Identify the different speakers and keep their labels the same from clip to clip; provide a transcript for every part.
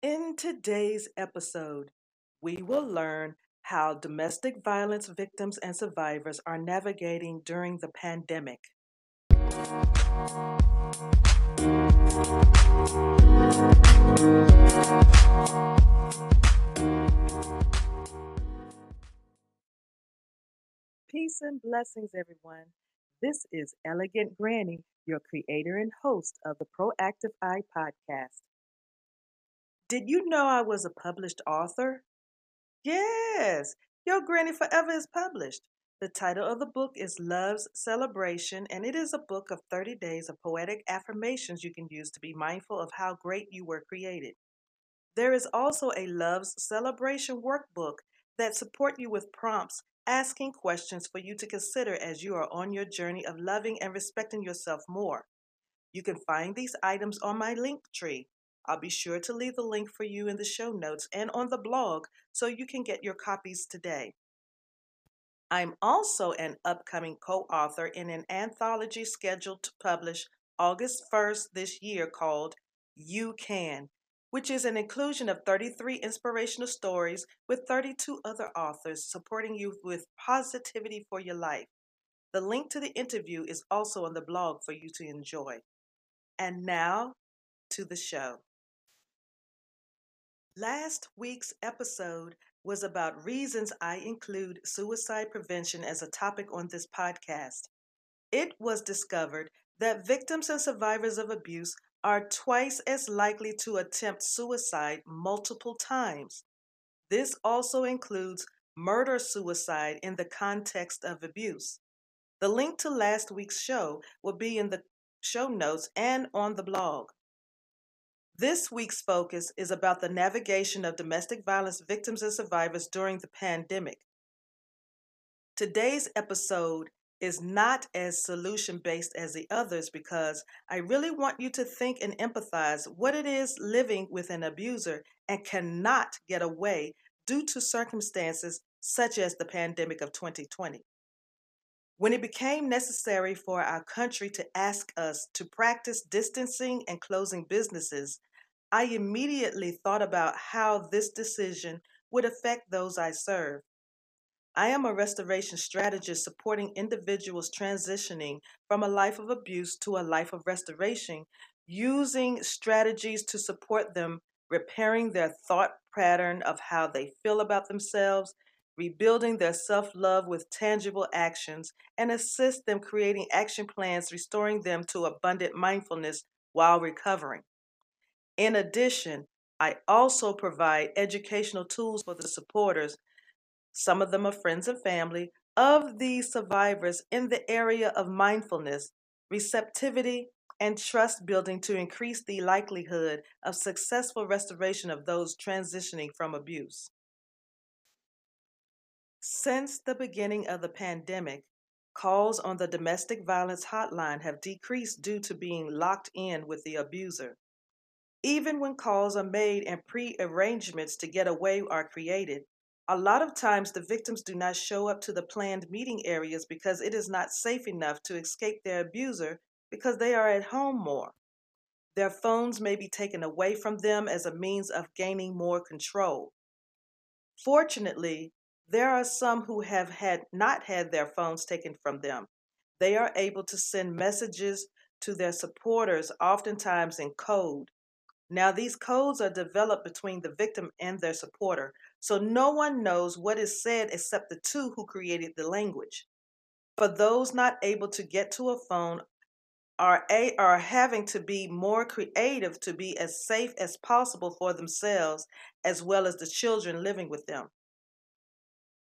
Speaker 1: In today's episode, we will learn how domestic violence victims and survivors are navigating during the pandemic. Peace and blessings, everyone. This is Elegant Granny, your creator and host of the Proactive Eye podcast. Did you know I was a published author? Yes, Your Granny Forever is published. The title of the book is Love's Celebration, and it is a book of 30 days of poetic affirmations you can use to be mindful of how great you were created. There is also a Love's Celebration workbook that support you with prompts asking questions for you to consider as you are on your journey of loving and respecting yourself more. You can find these items on my link tree. I'll be sure to leave the link for you in the show notes and on the blog so you can get your copies today. I'm also an upcoming co author in an anthology scheduled to publish August 1st this year called You Can which is an inclusion of 33 inspirational stories with 32 other authors supporting you with positivity for your life. The link to the interview is also on the blog for you to enjoy. And now to the show. Last week's episode was about reasons I include suicide prevention as a topic on this podcast. It was discovered that victims and survivors of abuse are twice as likely to attempt suicide multiple times. This also includes murder suicide in the context of abuse. The link to last week's show will be in the show notes and on the blog. This week's focus is about the navigation of domestic violence victims and survivors during the pandemic. Today's episode is not as solution based as the others because I really want you to think and empathize what it is living with an abuser and cannot get away due to circumstances such as the pandemic of 2020. When it became necessary for our country to ask us to practice distancing and closing businesses, I immediately thought about how this decision would affect those I serve. I am a restoration strategist supporting individuals transitioning from a life of abuse to a life of restoration, using strategies to support them repairing their thought pattern of how they feel about themselves, rebuilding their self love with tangible actions, and assist them creating action plans, restoring them to abundant mindfulness while recovering. In addition, I also provide educational tools for the supporters some of them are friends and family, of these survivors in the area of mindfulness, receptivity, and trust building to increase the likelihood of successful restoration of those transitioning from abuse. Since the beginning of the pandemic, calls on the domestic violence hotline have decreased due to being locked in with the abuser. Even when calls are made and pre arrangements to get away are created, a lot of times, the victims do not show up to the planned meeting areas because it is not safe enough to escape their abuser because they are at home more. Their phones may be taken away from them as a means of gaining more control. Fortunately, there are some who have had not had their phones taken from them. They are able to send messages to their supporters, oftentimes in code. Now, these codes are developed between the victim and their supporter, so no one knows what is said except the two who created the language. For those not able to get to a phone, are, a, are having to be more creative to be as safe as possible for themselves as well as the children living with them.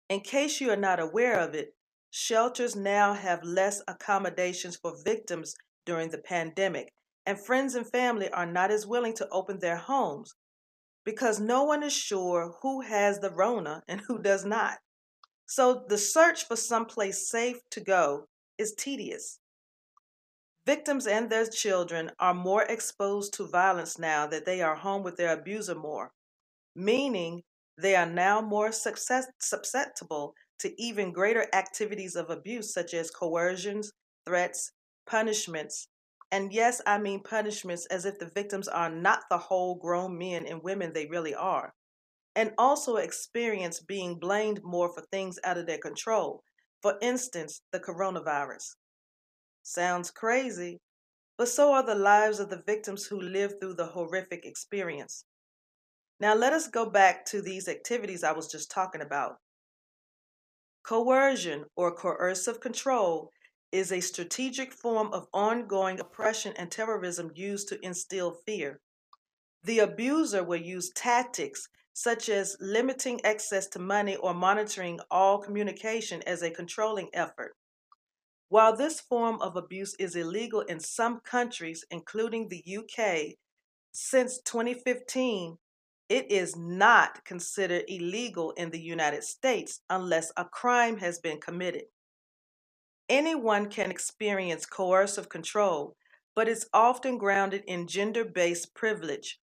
Speaker 1: In case you are not aware of it, shelters now have less accommodations for victims during the pandemic, and friends and family are not as willing to open their homes because no one is sure who has the Rona and who does not. So the search for someplace safe to go is tedious. Victims and their children are more exposed to violence now that they are home with their abuser more, meaning they are now more success- susceptible to even greater activities of abuse, such as coercions, threats, punishments, And yes, I mean punishments as if the victims are not the whole grown men and women they really are. And also experience being blamed more for things out of their control. For instance, the coronavirus. Sounds crazy, but so are the lives of the victims who lived through the horrific experience. Now, let us go back to these activities I was just talking about. Coercion or coercive control is a strategic form of ongoing oppression and terrorism used to instill fear. The abuser will use tactics such as limiting access to money or monitoring all communication as a controlling effort. While this form of abuse is illegal in some countries, including the UK, since 2015, it is not considered illegal in the United States unless a crime has been committed. Anyone can experience coercive control, but it's often grounded in gender based privilege.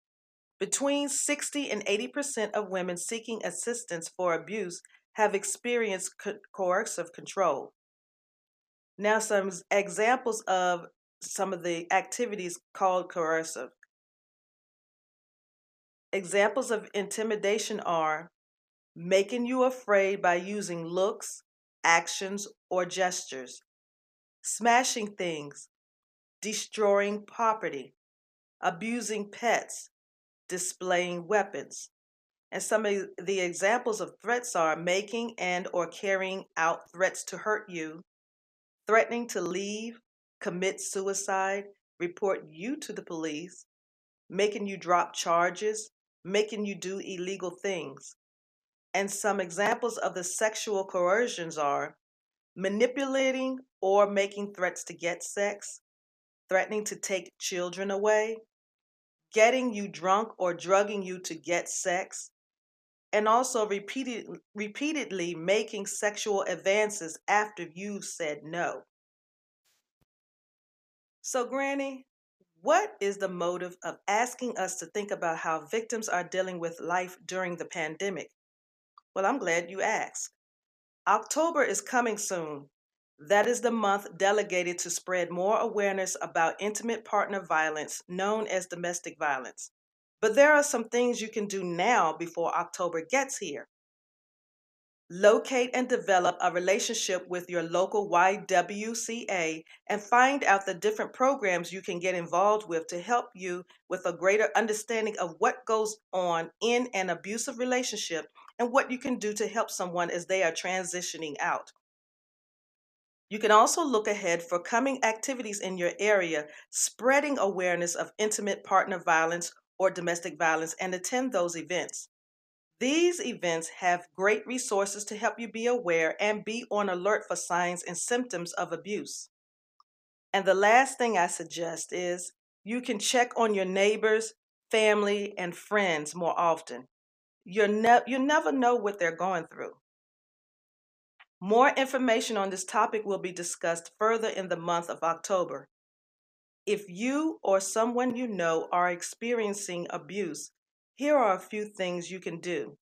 Speaker 1: Between 60 and 80% of women seeking assistance for abuse have experienced co- coercive control. Now, some examples of some of the activities called coercive. Examples of intimidation are making you afraid by using looks, actions, or gestures, smashing things, destroying property, abusing pets, displaying weapons. And some of the examples of threats are making and or carrying out threats to hurt you, threatening to leave, commit suicide, report you to the police, making you drop charges, making you do illegal things. And some examples of the sexual coercions are manipulating or making threats to get sex, threatening to take children away, getting you drunk or drugging you to get sex, and also repeated, repeatedly making sexual advances after you've said no. So, Granny, what is the motive of asking us to think about how victims are dealing with life during the pandemic? Well, I'm glad you asked. October is coming soon. That is the month delegated to spread more awareness about intimate partner violence, known as domestic violence. But there are some things you can do now before October gets here. Locate and develop a relationship with your local YWCA and find out the different programs you can get involved with to help you with a greater understanding of what goes on in an abusive relationship and what you can do to help someone as they are transitioning out. You can also look ahead for coming activities in your area, spreading awareness of intimate partner violence or domestic violence, and attend those events. These events have great resources to help you be aware and be on alert for signs and symptoms of abuse. And the last thing I suggest is you can check on your neighbors, family, and friends more often. You're ne- you never know what they're going through. More information on this topic will be discussed further in the month of October. If you or someone you know are experiencing abuse, here are a few things you can do.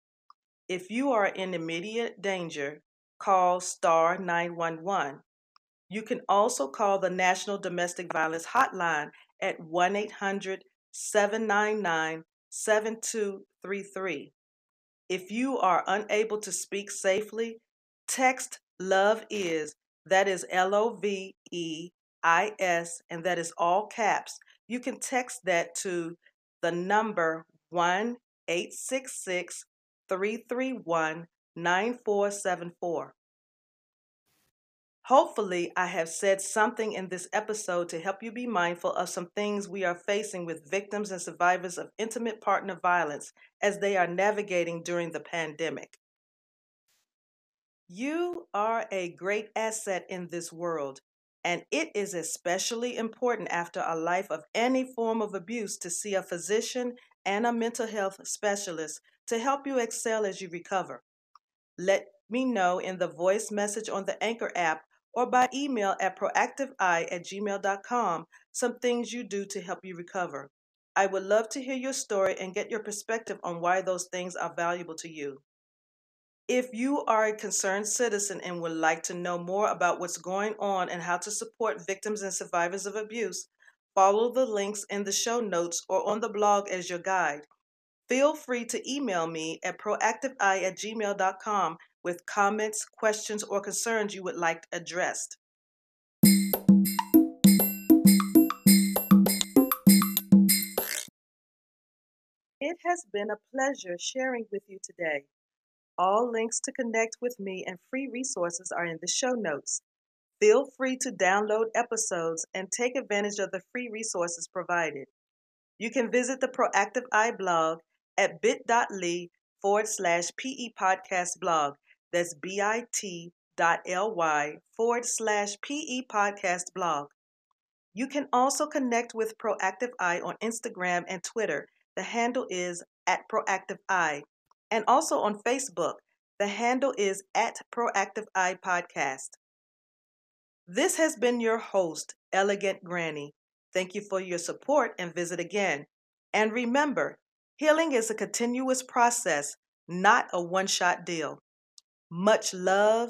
Speaker 1: If you are in immediate danger, call star 911. You can also call the National Domestic Violence Hotline at 1 800 799 7233. If you are unable to speak safely, text love is, that is L O V E I S, and that is all caps. You can text that to the number 1 866 331 9474. Hopefully, I have said something in this episode to help you be mindful of some things we are facing with victims and survivors of intimate partner violence as they are navigating during the pandemic. You are a great asset in this world, and it is especially important after a life of any form of abuse to see a physician and a mental health specialist to help you excel as you recover. Let me know in the voice message on the Anchor app or by email at proactiveeye at gmail.com some things you do to help you recover. I would love to hear your story and get your perspective on why those things are valuable to you. If you are a concerned citizen and would like to know more about what's going on and how to support victims and survivors of abuse, follow the links in the show notes or on the blog as your guide. Feel free to email me at proactiveeye at gmail.com with comments, questions, or concerns you would like addressed. It has been a pleasure sharing with you today. All links to connect with me and free resources are in the show notes. Feel free to download episodes and take advantage of the free resources provided. You can visit the Proactive Eye blog at bit.ly forward slash PE podcast blog. That's bit.ly forward slash PE podcast blog. You can also connect with Proactive Eye on Instagram and Twitter. The handle is at Proactive Eye. And also on Facebook. The handle is at Proactive Eye Podcast. This has been your host, Elegant Granny. Thank you for your support and visit again. And remember, healing is a continuous process, not a one shot deal. Much love,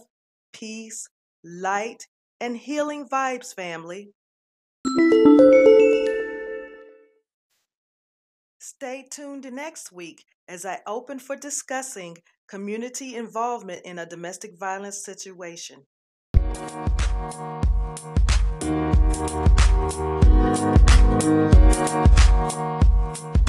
Speaker 1: peace, light, and healing vibes, family. Stay tuned next week as I open for discussing community involvement in a domestic violence situation. Thank you.